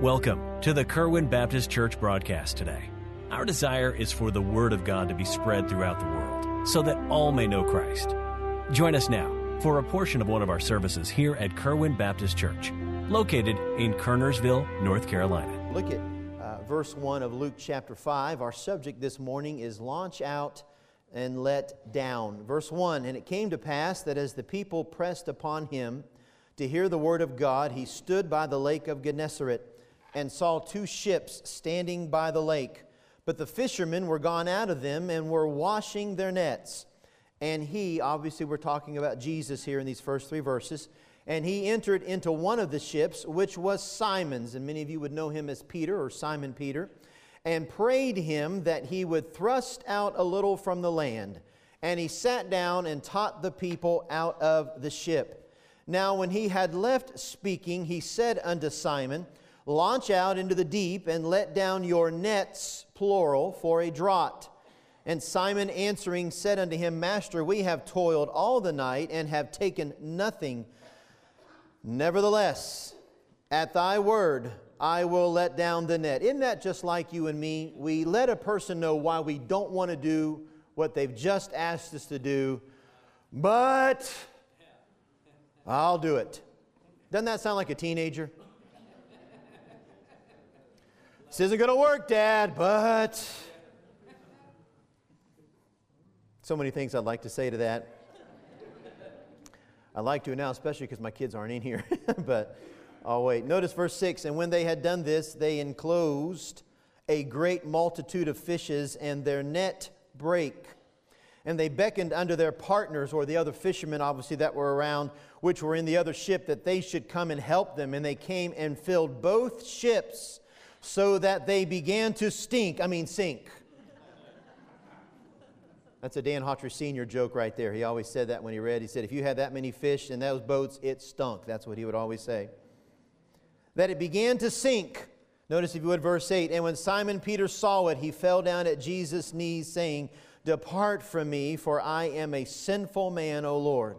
Welcome to the Kerwin Baptist Church broadcast today. Our desire is for the Word of God to be spread throughout the world so that all may know Christ. Join us now for a portion of one of our services here at Kerwin Baptist Church, located in Kernersville, North Carolina. Look at uh, verse 1 of Luke chapter 5. Our subject this morning is launch out and let down. Verse 1 And it came to pass that as the people pressed upon him to hear the word of God, he stood by the lake of Gennesaret and saw two ships standing by the lake. But the fishermen were gone out of them and were washing their nets. And he, obviously, we're talking about Jesus here in these first three verses, and he entered into one of the ships, which was Simon's, and many of you would know him as Peter or Simon Peter, and prayed him that he would thrust out a little from the land. And he sat down and taught the people out of the ship. Now, when he had left speaking, he said unto Simon, Launch out into the deep and let down your nets, plural, for a draught. And Simon answering said unto him, Master, we have toiled all the night and have taken nothing. Nevertheless, at thy word, I will let down the net. Isn't that just like you and me? We let a person know why we don't want to do what they've just asked us to do, but I'll do it. Doesn't that sound like a teenager? This isn't going to work, Dad, but. So many things I'd like to say to that. I'd like to now, especially because my kids aren't in here, but I'll wait. Notice verse 6 And when they had done this, they enclosed a great multitude of fishes, and their net brake. And they beckoned unto their partners, or the other fishermen, obviously, that were around, which were in the other ship, that they should come and help them. And they came and filled both ships so that they began to stink. I mean, sink. That's a Dan Hawtrey Sr. joke right there. He always said that when he read. He said, if you had that many fish in those boats, it stunk. That's what he would always say. That it began to sink. Notice, if you would, verse 8. And when Simon Peter saw it, he fell down at Jesus' knees, saying, Depart from me, for I am a sinful man, O Lord.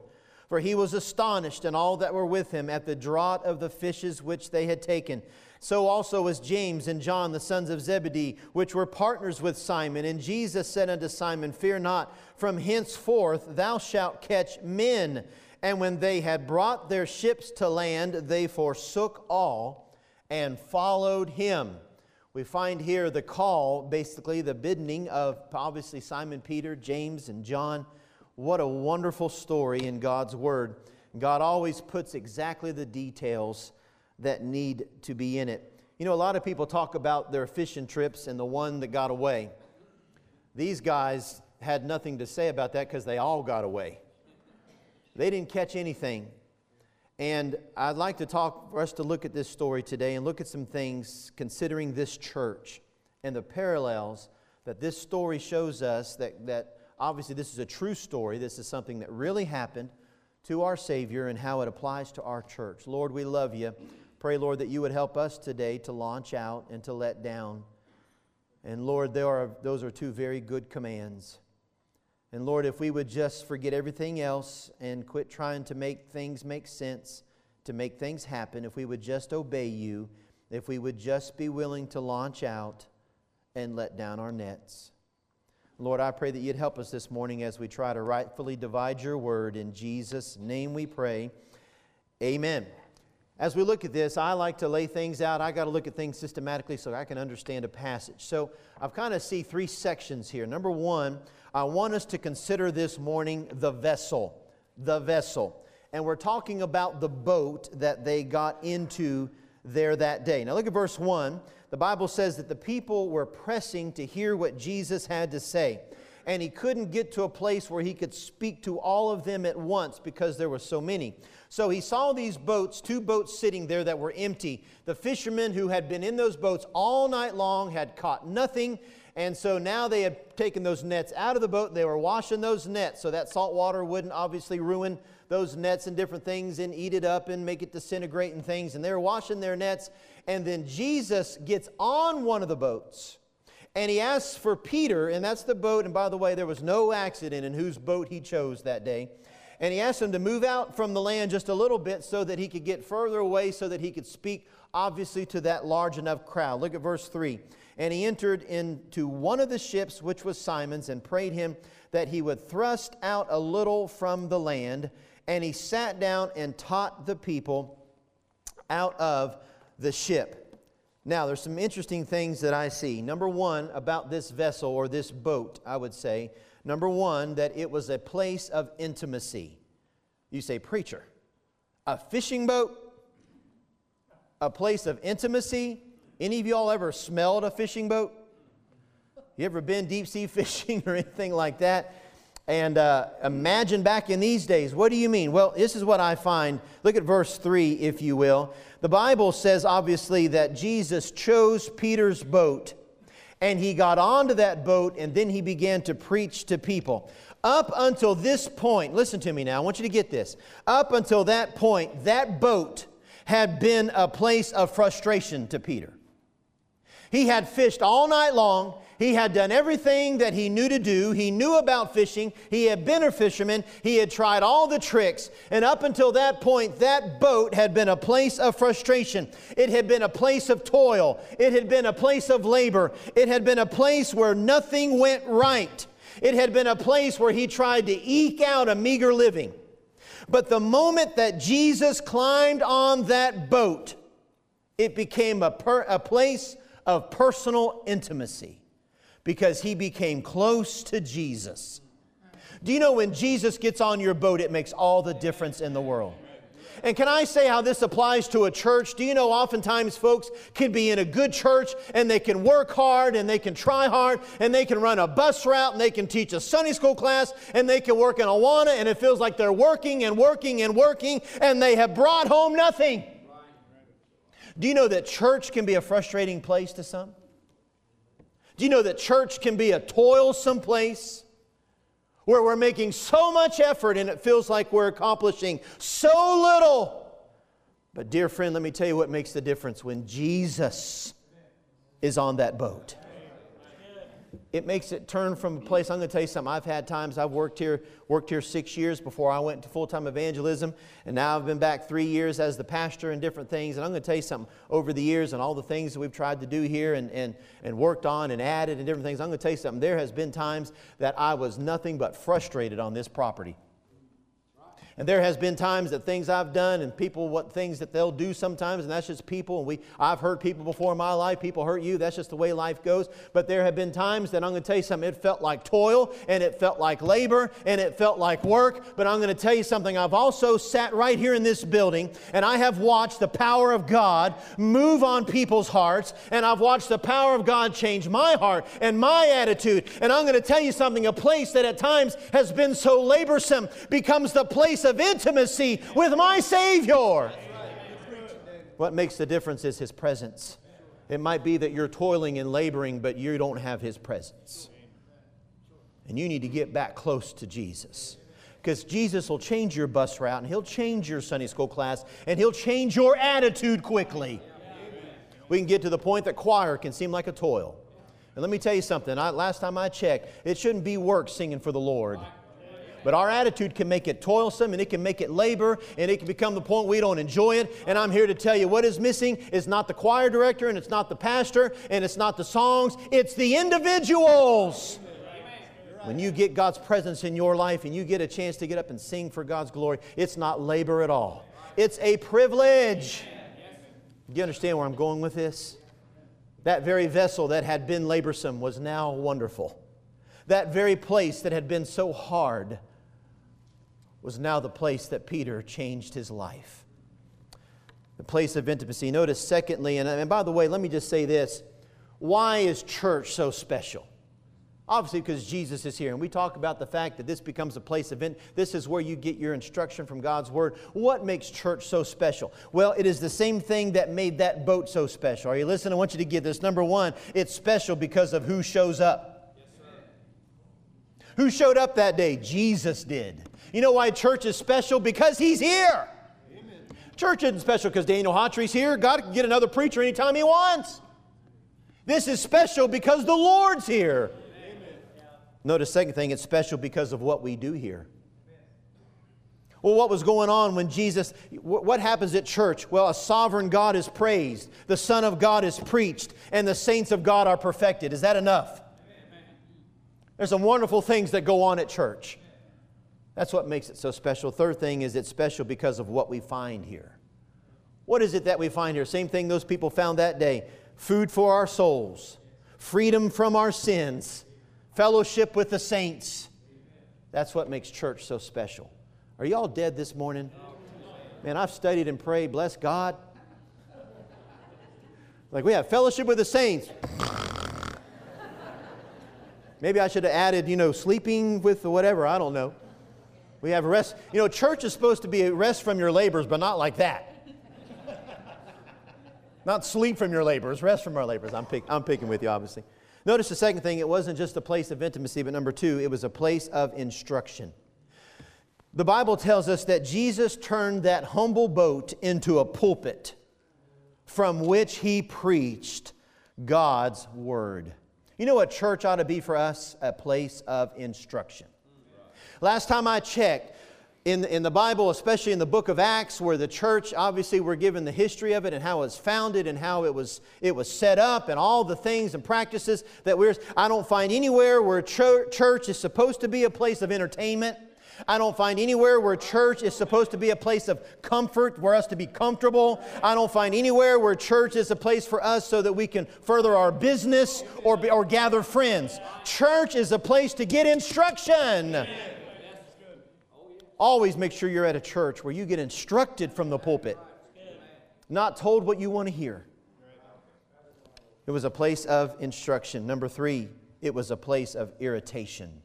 For he was astonished, and all that were with him, at the draught of the fishes which they had taken. So also was James and John, the sons of Zebedee, which were partners with Simon. And Jesus said unto Simon, Fear not, from henceforth thou shalt catch men. And when they had brought their ships to land, they forsook all and followed him. We find here the call, basically the bidding of obviously Simon Peter, James, and John. What a wonderful story in God's Word. God always puts exactly the details that need to be in it. You know, a lot of people talk about their fishing trips and the one that got away. These guys had nothing to say about that because they all got away. They didn't catch anything. And I'd like to talk for us to look at this story today and look at some things considering this church and the parallels that this story shows us that, that obviously this is a true story. This is something that really happened to our Savior and how it applies to our church. Lord, we love you. Pray, Lord, that you would help us today to launch out and to let down. And Lord, there are, those are two very good commands. And Lord, if we would just forget everything else and quit trying to make things make sense, to make things happen, if we would just obey you, if we would just be willing to launch out and let down our nets. Lord, I pray that you'd help us this morning as we try to rightfully divide your word. In Jesus' name we pray. Amen as we look at this, I like to lay things out. I got to look at things systematically so I can understand a passage. So I've kind of see three sections here. Number one, I want us to consider this morning the vessel. The vessel. And we're talking about the boat that they got into there that day. Now look at verse 1. The Bible says that the people were pressing to hear what Jesus had to say and he couldn't get to a place where he could speak to all of them at once because there were so many. So he saw these boats, two boats sitting there that were empty. The fishermen who had been in those boats all night long had caught nothing. And so now they had taken those nets out of the boat. They were washing those nets so that salt water wouldn't obviously ruin those nets and different things and eat it up and make it disintegrate and things. And they were washing their nets. And then Jesus gets on one of the boats and he asks for Peter, and that's the boat. And by the way, there was no accident in whose boat he chose that day. And he asked him to move out from the land just a little bit so that he could get further away so that he could speak, obviously, to that large enough crowd. Look at verse 3. And he entered into one of the ships, which was Simon's, and prayed him that he would thrust out a little from the land. And he sat down and taught the people out of the ship. Now, there's some interesting things that I see. Number one, about this vessel or this boat, I would say. Number one, that it was a place of intimacy. You say, Preacher, a fishing boat, a place of intimacy. Any of y'all ever smelled a fishing boat? You ever been deep sea fishing or anything like that? And uh, imagine back in these days, what do you mean? Well, this is what I find. Look at verse 3, if you will. The Bible says, obviously, that Jesus chose Peter's boat and he got onto that boat and then he began to preach to people. Up until this point, listen to me now, I want you to get this. Up until that point, that boat had been a place of frustration to Peter. He had fished all night long. He had done everything that he knew to do. He knew about fishing. He had been a fisherman. He had tried all the tricks. And up until that point, that boat had been a place of frustration. It had been a place of toil. It had been a place of labor. It had been a place where nothing went right. It had been a place where he tried to eke out a meager living. But the moment that Jesus climbed on that boat, it became a, per, a place of personal intimacy because he became close to Jesus. Do you know when Jesus gets on your boat, it makes all the difference in the world? And can I say how this applies to a church? Do you know oftentimes folks can be in a good church and they can work hard and they can try hard and they can run a bus route and they can teach a Sunday school class and they can work in Awana and it feels like they're working and working and working and they have brought home nothing. Do you know that church can be a frustrating place to some? Do you know that church can be a toilsome place where we're making so much effort and it feels like we're accomplishing so little? But, dear friend, let me tell you what makes the difference when Jesus is on that boat it makes it turn from a place. I'm going to tell you something. I've had times I've worked here, worked here six years before I went to full time evangelism, and now I've been back three years as the pastor and different things. And I'm going to tell you something. Over the years and all the things that we've tried to do here and, and, and worked on and added and different things, I'm going to tell you something. There has been times that I was nothing but frustrated on this property. And there has been times that things I've done and people, what things that they'll do sometimes, and that's just people. And we, I've hurt people before in my life. People hurt you. That's just the way life goes. But there have been times that I'm going to tell you something. It felt like toil and it felt like labor and it felt like work. But I'm going to tell you something. I've also sat right here in this building and I have watched the power of God move on people's hearts. And I've watched the power of God change my heart and my attitude. And I'm going to tell you something. A place that at times has been so laborsome becomes the place of of intimacy with my Savior. What makes the difference is His presence. It might be that you're toiling and laboring, but you don't have His presence. And you need to get back close to Jesus. Because Jesus will change your bus route and He'll change your Sunday school class and He'll change your attitude quickly. We can get to the point that choir can seem like a toil. And let me tell you something. I, last time I checked, it shouldn't be work singing for the Lord. But our attitude can make it toilsome and it can make it labor and it can become the point we don't enjoy it. And I'm here to tell you what is missing is not the choir director and it's not the pastor and it's not the songs, it's the individuals. When you get God's presence in your life and you get a chance to get up and sing for God's glory, it's not labor at all. It's a privilege. Do you understand where I'm going with this? That very vessel that had been laborsome was now wonderful. That very place that had been so hard was now the place that Peter changed his life. The place of intimacy. Notice, secondly, and, and by the way, let me just say this why is church so special? Obviously, because Jesus is here. And we talk about the fact that this becomes a place of, in, this is where you get your instruction from God's Word. What makes church so special? Well, it is the same thing that made that boat so special. Are you listening? I want you to get this. Number one, it's special because of who shows up. Yes, who showed up that day? Jesus did. You know why church is special? Because he's here. Amen. Church isn't special because Daniel Hawtrey's here. God can get another preacher anytime he wants. This is special because the Lord's here. Amen. Notice second thing, it's special because of what we do here. Well, what was going on when Jesus, what happens at church? Well, a sovereign God is praised, the Son of God is preached, and the saints of God are perfected. Is that enough? There's some wonderful things that go on at church. That's what makes it so special. Third thing is it's special because of what we find here. What is it that we find here? Same thing those people found that day food for our souls, freedom from our sins, fellowship with the saints. That's what makes church so special. Are y'all dead this morning? Man, I've studied and prayed, bless God. Like we have fellowship with the saints. Maybe I should have added, you know, sleeping with whatever, I don't know. We have rest. You know, church is supposed to be a rest from your labors, but not like that. not sleep from your labors, rest from our labors. I'm, pick, I'm picking with you, obviously. Notice the second thing, it wasn't just a place of intimacy, but number two, it was a place of instruction. The Bible tells us that Jesus turned that humble boat into a pulpit from which he preached God's word. You know what church ought to be for us? A place of instruction. Last time I checked, in, in the Bible, especially in the book of Acts, where the church, obviously, we're given the history of it and how it was founded and how it was, it was set up and all the things and practices that we're. I don't find anywhere where church is supposed to be a place of entertainment I don't find anywhere where church is supposed to be a place of comfort, for us to be comfortable. I don't find anywhere where church is a place for us so that we can further our business or, or gather friends. Church is a place to get instruction. Always make sure you're at a church where you get instructed from the pulpit, not told what you want to hear. It was a place of instruction. Number three, it was a place of irritation.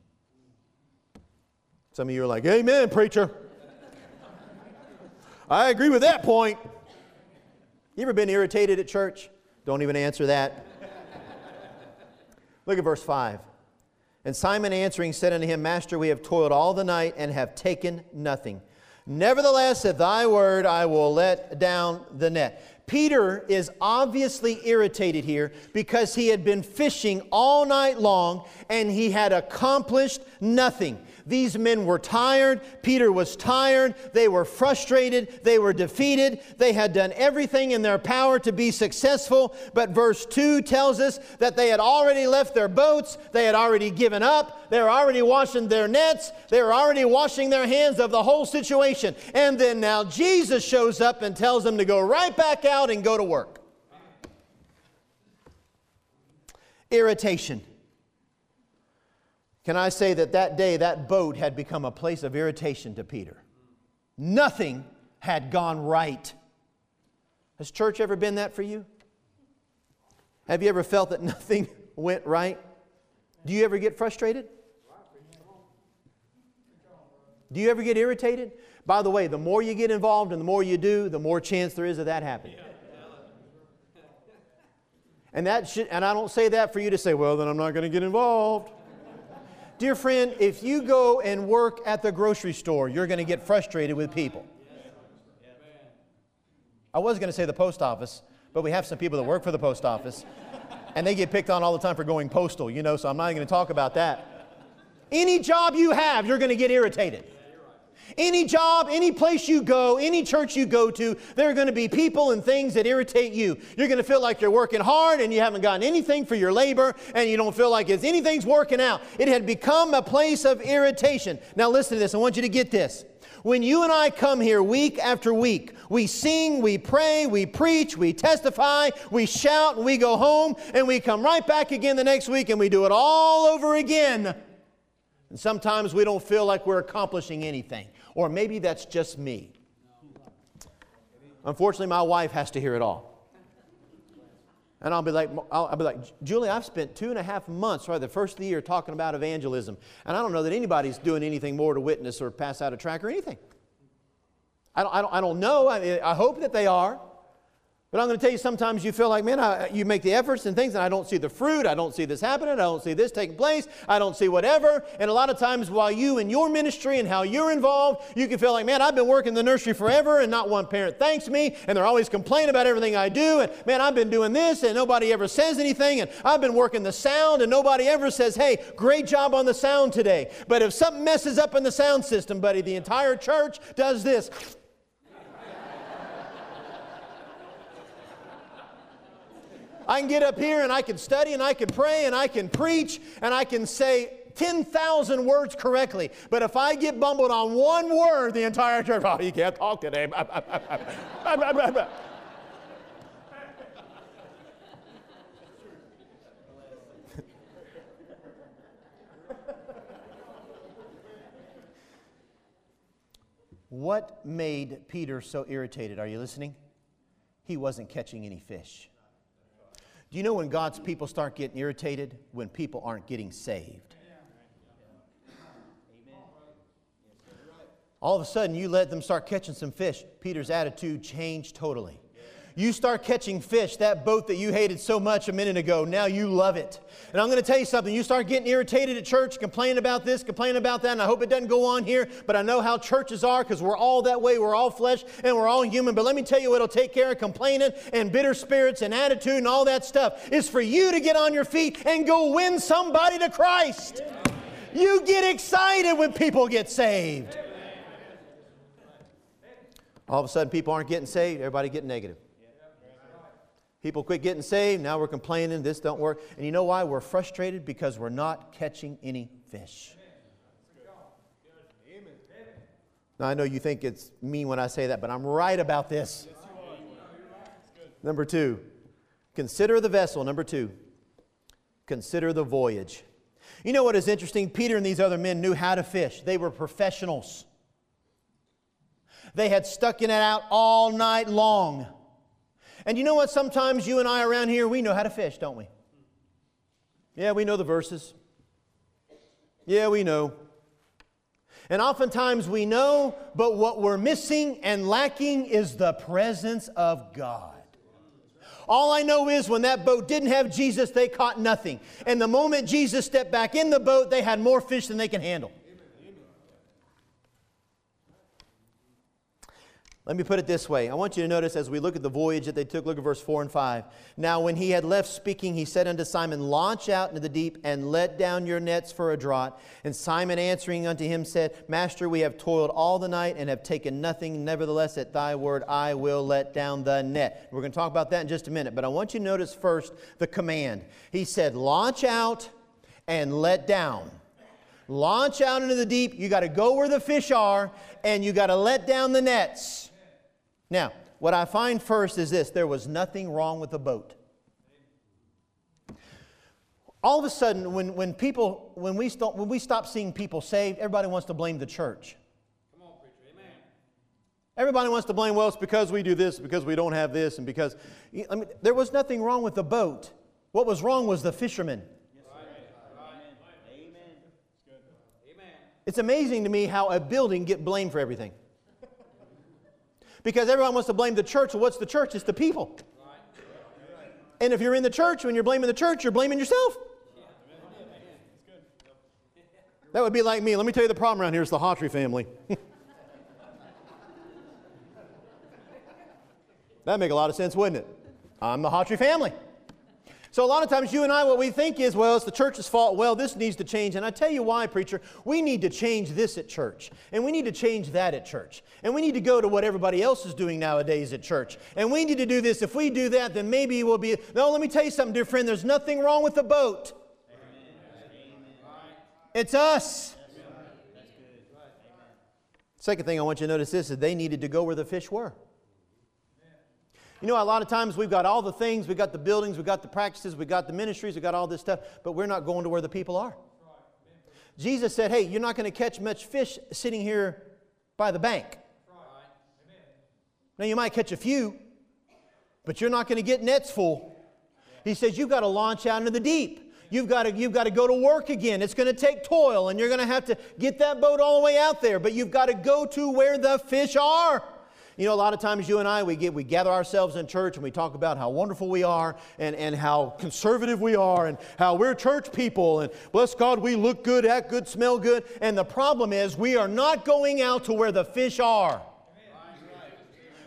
Some of you are like, Amen, preacher. I agree with that point. You ever been irritated at church? Don't even answer that. Look at verse 5. And Simon answering said unto him, Master, we have toiled all the night and have taken nothing. Nevertheless, at thy word I will let down the net. Peter is obviously irritated here because he had been fishing all night long and he had accomplished nothing. These men were tired. Peter was tired. They were frustrated. They were defeated. They had done everything in their power to be successful. But verse 2 tells us that they had already left their boats. They had already given up. They were already washing their nets. They were already washing their hands of the whole situation. And then now Jesus shows up and tells them to go right back out and go to work. Irritation. Can I say that that day that boat had become a place of irritation to Peter? Nothing had gone right. Has church ever been that for you? Have you ever felt that nothing went right? Do you ever get frustrated? Do you ever get irritated? By the way, the more you get involved and the more you do, the more chance there is of that happening. And that should, and I don't say that for you to say, well, then I'm not going to get involved. Dear friend, if you go and work at the grocery store, you're going to get frustrated with people. I was going to say the post office, but we have some people that work for the post office, and they get picked on all the time for going postal, you know, so I'm not even going to talk about that. Any job you have, you're going to get irritated. Any job, any place you go, any church you go to, there are going to be people and things that irritate you. You're going to feel like you're working hard and you haven't gotten anything for your labor and you don't feel like it's, anything's working out. It had become a place of irritation. Now, listen to this. I want you to get this. When you and I come here week after week, we sing, we pray, we preach, we testify, we shout, and we go home, and we come right back again the next week and we do it all over again. And sometimes we don't feel like we're accomplishing anything. Or maybe that's just me. Unfortunately, my wife has to hear it all. And I'll be like, I'll, I'll, be like, Julie, I've spent two and a half months, right, the first of the year talking about evangelism. And I don't know that anybody's doing anything more to witness or pass out a track or anything. I don't, I don't, I don't know. I, I hope that they are. But I'm going to tell you, sometimes you feel like, man, I, you make the efforts and things, and I don't see the fruit. I don't see this happening. I don't see this taking place. I don't see whatever. And a lot of times, while you in your ministry and how you're involved, you can feel like, man, I've been working the nursery forever, and not one parent thanks me, and they're always complaining about everything I do. And man, I've been doing this, and nobody ever says anything. And I've been working the sound, and nobody ever says, hey, great job on the sound today. But if something messes up in the sound system, buddy, the entire church does this. I can get up here and I can study and I can pray and I can preach and I can say 10,000 words correctly. But if I get bumbled on one word, the entire church, oh, you can't talk today. what made Peter so irritated? Are you listening? He wasn't catching any fish. Do you know when God's people start getting irritated? When people aren't getting saved. All of a sudden, you let them start catching some fish. Peter's attitude changed totally. You start catching fish, that boat that you hated so much a minute ago, now you love it. And I'm going to tell you something. You start getting irritated at church, complaining about this, complaining about that, and I hope it doesn't go on here, but I know how churches are because we're all that way. We're all flesh and we're all human. But let me tell you what'll take care of complaining and bitter spirits and attitude and all that stuff is for you to get on your feet and go win somebody to Christ. You get excited when people get saved. All of a sudden, people aren't getting saved, everybody getting negative. People quit getting saved. Now we're complaining. This don't work. And you know why? We're frustrated because we're not catching any fish. Now I know you think it's mean when I say that, but I'm right about this. Number two, consider the vessel. Number two, consider the voyage. You know what is interesting? Peter and these other men knew how to fish. They were professionals. They had stuck in it out all night long. And you know what? Sometimes you and I around here, we know how to fish, don't we? Yeah, we know the verses. Yeah, we know. And oftentimes we know, but what we're missing and lacking is the presence of God. All I know is when that boat didn't have Jesus, they caught nothing. And the moment Jesus stepped back in the boat, they had more fish than they can handle. Let me put it this way. I want you to notice as we look at the voyage that they took, look at verse 4 and 5. Now, when he had left speaking, he said unto Simon, Launch out into the deep and let down your nets for a draught. And Simon answering unto him said, Master, we have toiled all the night and have taken nothing. Nevertheless, at thy word, I will let down the net. We're going to talk about that in just a minute. But I want you to notice first the command. He said, Launch out and let down launch out into the deep. You got to go where the fish are and you got to let down the nets. Now, what I find first is this there was nothing wrong with the boat. All of a sudden, when, when people, when we, stop, when we stop seeing people saved, everybody wants to blame the church. Come on, preacher. Amen. Everybody wants to blame, well, it's because we do this, because we don't have this, and because. I mean, there was nothing wrong with the boat. What was wrong was the fishermen. It's amazing to me how a building get blamed for everything. Because everyone wants to blame the church. Well, what's the church? It's the people. And if you're in the church, when you're blaming the church, you're blaming yourself. That would be like me. Let me tell you the problem around here is the Hawtrey family. That'd make a lot of sense, wouldn't it? I'm the Hawtrey family. So, a lot of times, you and I, what we think is, well, it's the church's fault. Well, this needs to change. And I tell you why, preacher. We need to change this at church. And we need to change that at church. And we need to go to what everybody else is doing nowadays at church. And we need to do this. If we do that, then maybe we'll be. No, let me tell you something, dear friend. There's nothing wrong with the boat. Amen. It's us. Second thing I want you to notice this is they needed to go where the fish were. You know, a lot of times we've got all the things, we've got the buildings, we've got the practices, we've got the ministries, we've got all this stuff, but we're not going to where the people are. Jesus said, Hey, you're not going to catch much fish sitting here by the bank. Now, you might catch a few, but you're not going to get nets full. He says, You've got to launch out into the deep. You've got, to, you've got to go to work again. It's going to take toil, and you're going to have to get that boat all the way out there, but you've got to go to where the fish are. You know, a lot of times you and I, we, get, we gather ourselves in church and we talk about how wonderful we are and, and how conservative we are and how we're church people and bless God, we look good, act good, smell good. And the problem is we are not going out to where the fish are.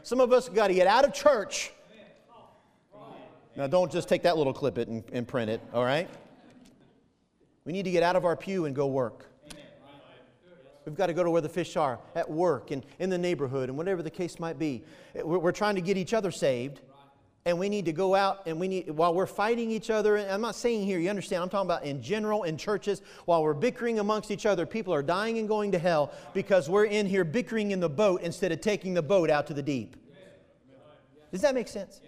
Some of us got to get out of church. Now, don't just take that little clip it and, and print it, all right? We need to get out of our pew and go work. We've got to go to where the fish are at work and in the neighborhood and whatever the case might be. We're, trying to get each other saved. And we need to go out and we need, while we're fighting each other, and I'm not saying here, you understand, I'm talking about in general in churches, while we're bickering amongst each other, people are dying and going to hell because we're in here bickering in the boat instead of taking the boat out to the deep. Does that make sense?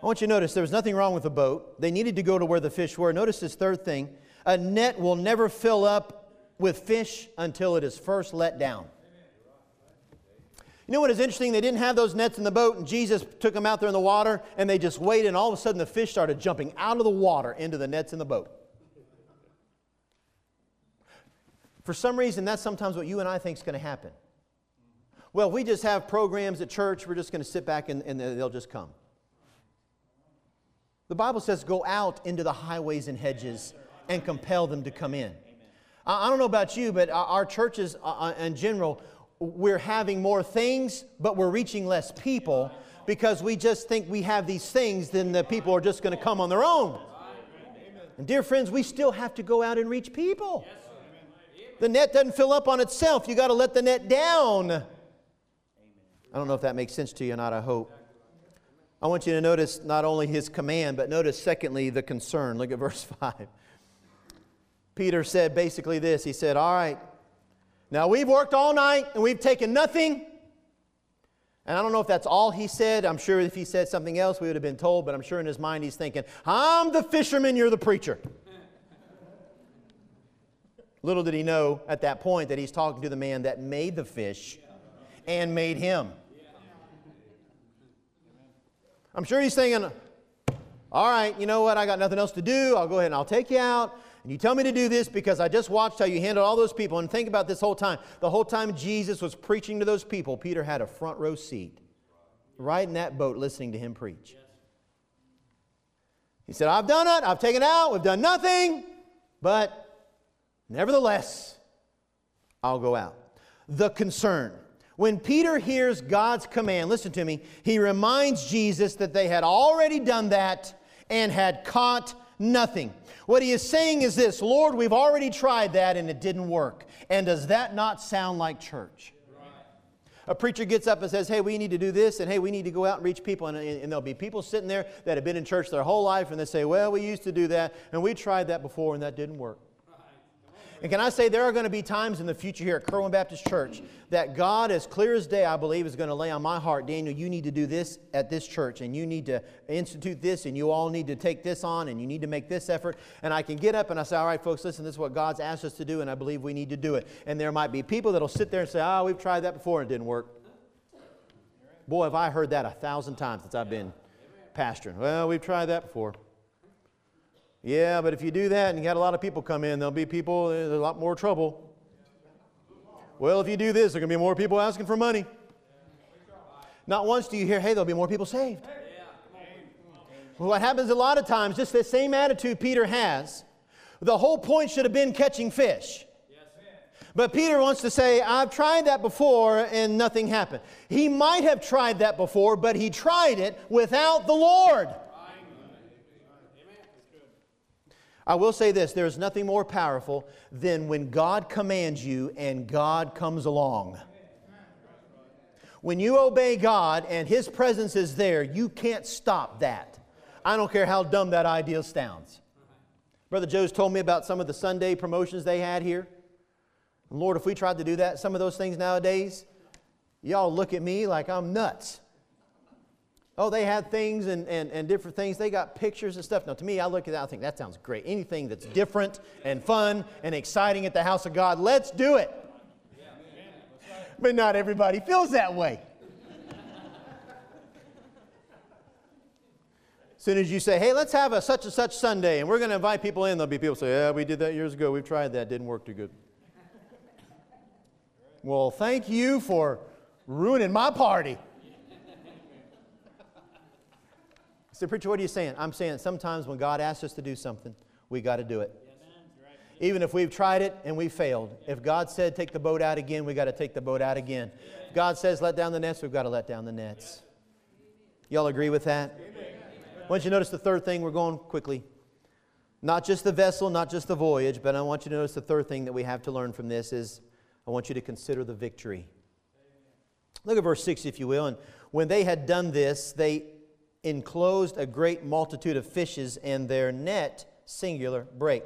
I want you to notice there was nothing wrong with the boat. They needed to go to where the fish were. Notice this third thing a net will never fill up with fish until it is first let down. You know what is interesting? They didn't have those nets in the boat, and Jesus took them out there in the water, and they just waited, and all of a sudden the fish started jumping out of the water into the nets in the boat. For some reason, that's sometimes what you and I think is going to happen. Well, we just have programs at church, we're just going to sit back and, and they'll just come. The Bible says, go out into the highways and hedges and compel them to come in. I don't know about you, but our churches uh, uh, in general, we're having more things, but we're reaching less people because we just think we have these things, then the people are just going to come on their own. And dear friends, we still have to go out and reach people. The net doesn't fill up on itself. You got to let the net down. I don't know if that makes sense to you or not, I hope. I want you to notice not only his command, but notice, secondly, the concern. Look at verse 5. Peter said basically this He said, All right, now we've worked all night and we've taken nothing. And I don't know if that's all he said. I'm sure if he said something else, we would have been told, but I'm sure in his mind he's thinking, I'm the fisherman, you're the preacher. Little did he know at that point that he's talking to the man that made the fish and made him. I'm sure he's thinking, all right, you know what? I got nothing else to do. I'll go ahead and I'll take you out. And you tell me to do this because I just watched how you handled all those people. And think about this whole time. The whole time Jesus was preaching to those people, Peter had a front row seat right in that boat listening to him preach. He said, I've done it. I've taken it out. We've done nothing. But nevertheless, I'll go out. The concern. When Peter hears God's command, listen to me, he reminds Jesus that they had already done that and had caught nothing. What he is saying is this Lord, we've already tried that and it didn't work. And does that not sound like church? A preacher gets up and says, Hey, we need to do this, and hey, we need to go out and reach people. And, and, there'll be people sitting there that have been in church their whole life, and they say, Well, we used to do that, and we tried that before, and that didn't work. And can I say there are going to be times in the future here at Kerwin Baptist Church that God, as clear as day, I believe, is going to lay on my heart, Daniel, you need to do this at this church, and you need to institute this, and you all need to take this on, and you need to make this effort. And I can get up and I say, all right, folks, listen, this is what God's asked us to do, and I believe we need to do it. And there might be people that'll sit there and say, oh, we've tried that before and it didn't work. Boy, have I heard that a thousand times since I've been pastoring. Well, we've tried that before. Yeah, but if you do that and you got a lot of people come in, there'll be people, there's a lot more trouble. Well, if you do this, there going to be more people asking for money. Not once do you hear, hey, there'll be more people saved. Well, what happens a lot of times, just the same attitude Peter has, the whole point should have been catching fish. But Peter wants to say, I've tried that before and nothing happened. He might have tried that before, but he tried it without the Lord. I will say this there is nothing more powerful than when God commands you and God comes along. When you obey God and His presence is there, you can't stop that. I don't care how dumb that idea sounds. Brother Joe's told me about some of the Sunday promotions they had here. Lord, if we tried to do that, some of those things nowadays, y'all look at me like I'm nuts. Oh, they had things and, and, and different things. They got pictures and stuff. Now, to me, I look at that, I think that sounds great. Anything that's different and fun and exciting at the house of God, let's do it. But not everybody feels that way. As soon as you say, hey, let's have a such and such Sunday, and we're going to invite people in, there'll be people say, yeah, we did that years ago. We've tried that. Didn't work too good. well, thank you for ruining my party. So, preacher, what are you saying? I'm saying sometimes when God asks us to do something, we got to do it. Even if we've tried it and we failed. If God said take the boat out again, we got to take the boat out again. If God says let down the nets, we've got to let down the nets. Y'all agree with that? I want you notice the third thing. We're going quickly. Not just the vessel, not just the voyage, but I want you to notice the third thing that we have to learn from this is I want you to consider the victory. Look at verse 6, if you will. And when they had done this, they enclosed a great multitude of fishes, and their net, singular, break.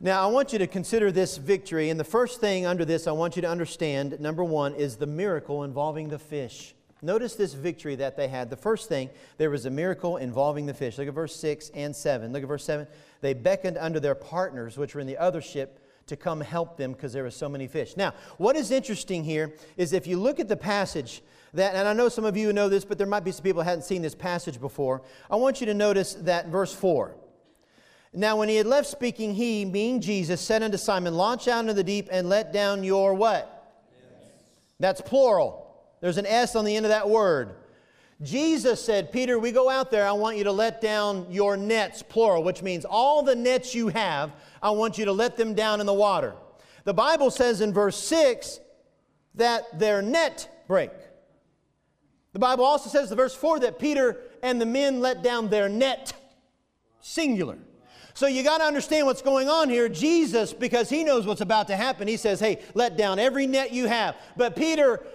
Now, I want you to consider this victory, and the first thing under this I want you to understand, number one, is the miracle involving the fish. Notice this victory that they had. The first thing, there was a miracle involving the fish. Look at verse 6 and 7. Look at verse 7. They beckoned unto their partners, which were in the other ship, to come help them because there were so many fish. Now, what is interesting here is if you look at the passage, that, and I know some of you know this, but there might be some people who hadn't seen this passage before. I want you to notice that verse 4. Now, when he had left speaking, he, being Jesus, said unto Simon, Launch out into the deep and let down your what? Yes. That's plural. There's an S on the end of that word. Jesus said, Peter, we go out there, I want you to let down your nets, plural, which means all the nets you have, I want you to let them down in the water. The Bible says in verse 6 that their net break. The Bible also says, in verse 4, that Peter and the men let down their net, singular. So you got to understand what's going on here. Jesus, because he knows what's about to happen, he says, Hey, let down every net you have. But Peter,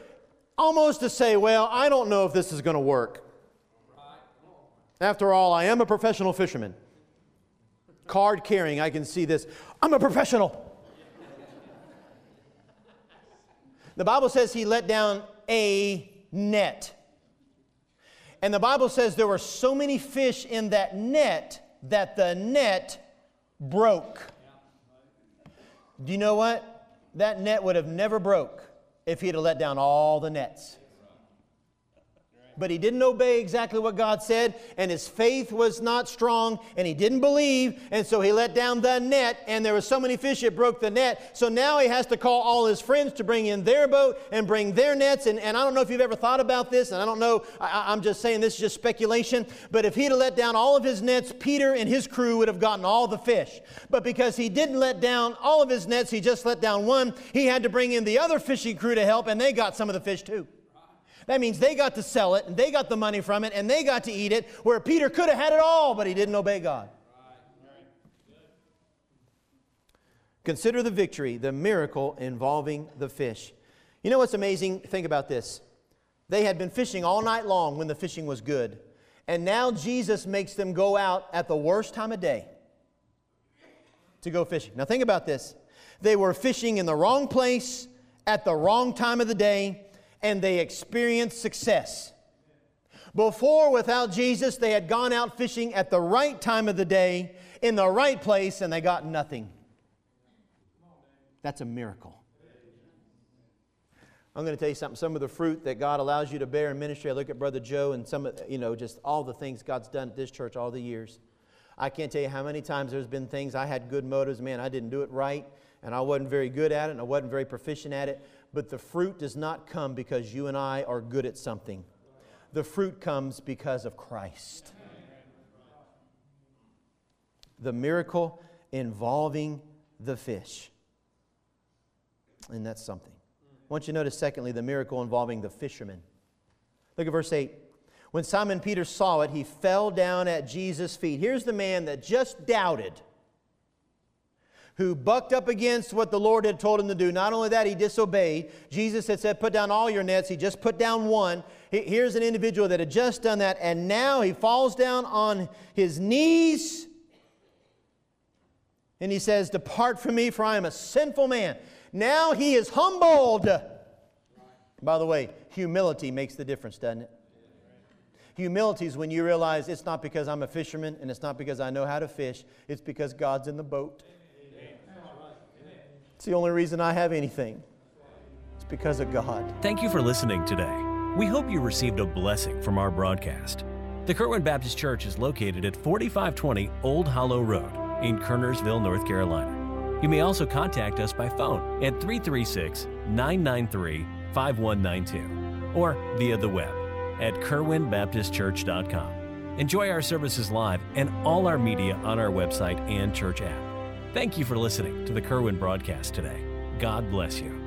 almost to say, Well, I don't know if this is going to work. After all, I am a professional fisherman. Card carrying, I can see this. I'm a professional. The Bible says he let down a net. And the Bible says there were so many fish in that net that the net broke. Do you know what? That net would have never broke if he had let down all the nets but he didn't obey exactly what God said, and his faith was not strong, and he didn't believe, and so he let down the net, and there were so many fish it broke the net. So now he has to call all his friends to bring in their boat and bring their nets. And, and I don't know if you've ever thought about this, and I don't know, I, I'm just saying this is just speculation, but if he'd have let down all of his nets, Peter and his crew would have gotten all the fish. But because he didn't let down all of his nets, he just let down one, he had to bring in the other fishing crew to help, and they got some of the fish too. That means they got to sell it and they got the money from it and they got to eat it, where Peter could have had it all, but he didn't obey God. Consider the victory, the miracle involving the fish. You know what's amazing? Think about this. They had been fishing all night long when the fishing was good. And now Jesus makes them go out at the worst time of day to go fishing. Now, think about this. They were fishing in the wrong place at the wrong time of the day and they experienced success. Before, without Jesus, they had gone out fishing at the right time of the day, in the right place, and they got nothing. That's a miracle. I'm going to tell you something. Some of the fruit that God allows you to bear in ministry, I look at Brother Joe and some of, you know, just all the things God's done at this church all the years. I can't tell you how many times there's been things I had good motives. Man, I didn't do it right, and I wasn't very good at it, and I wasn't very proficient at it. But the fruit does not come because you and I are good at something. The fruit comes because of Christ. The miracle involving the fish. And that's something. I want you to notice, secondly, the miracle involving the fishermen. Look at verse 8. When Simon Peter saw it, he fell down at Jesus' feet. Here's the man that just doubted who bucked up against what the Lord had told him to do. Not only that, he disobeyed. Jesus had said, Put down all your nets. He just put down one. Here's an individual that had just done that, and now he falls down on his knees and he says, Depart from me, for I am a sinful man. Now he is humbled. By the way, humility makes the difference, doesn't it? Humility is when you realize it's not because I'm a fisherman and it's not because I know how to fish, it's because God's in the boat. It's the only reason I have anything. It's because of God. Thank you for listening today. We hope you received a blessing from our broadcast. The Kerwin Baptist Church is located at 4520 Old Hollow Road in Kernersville, North Carolina. You may also contact us by phone at 336 993 5192 or via the web at kerwinbaptistchurch.com. Enjoy our services live and all our media on our website and church app. Thank you for listening to the Kerwin broadcast today. God bless you.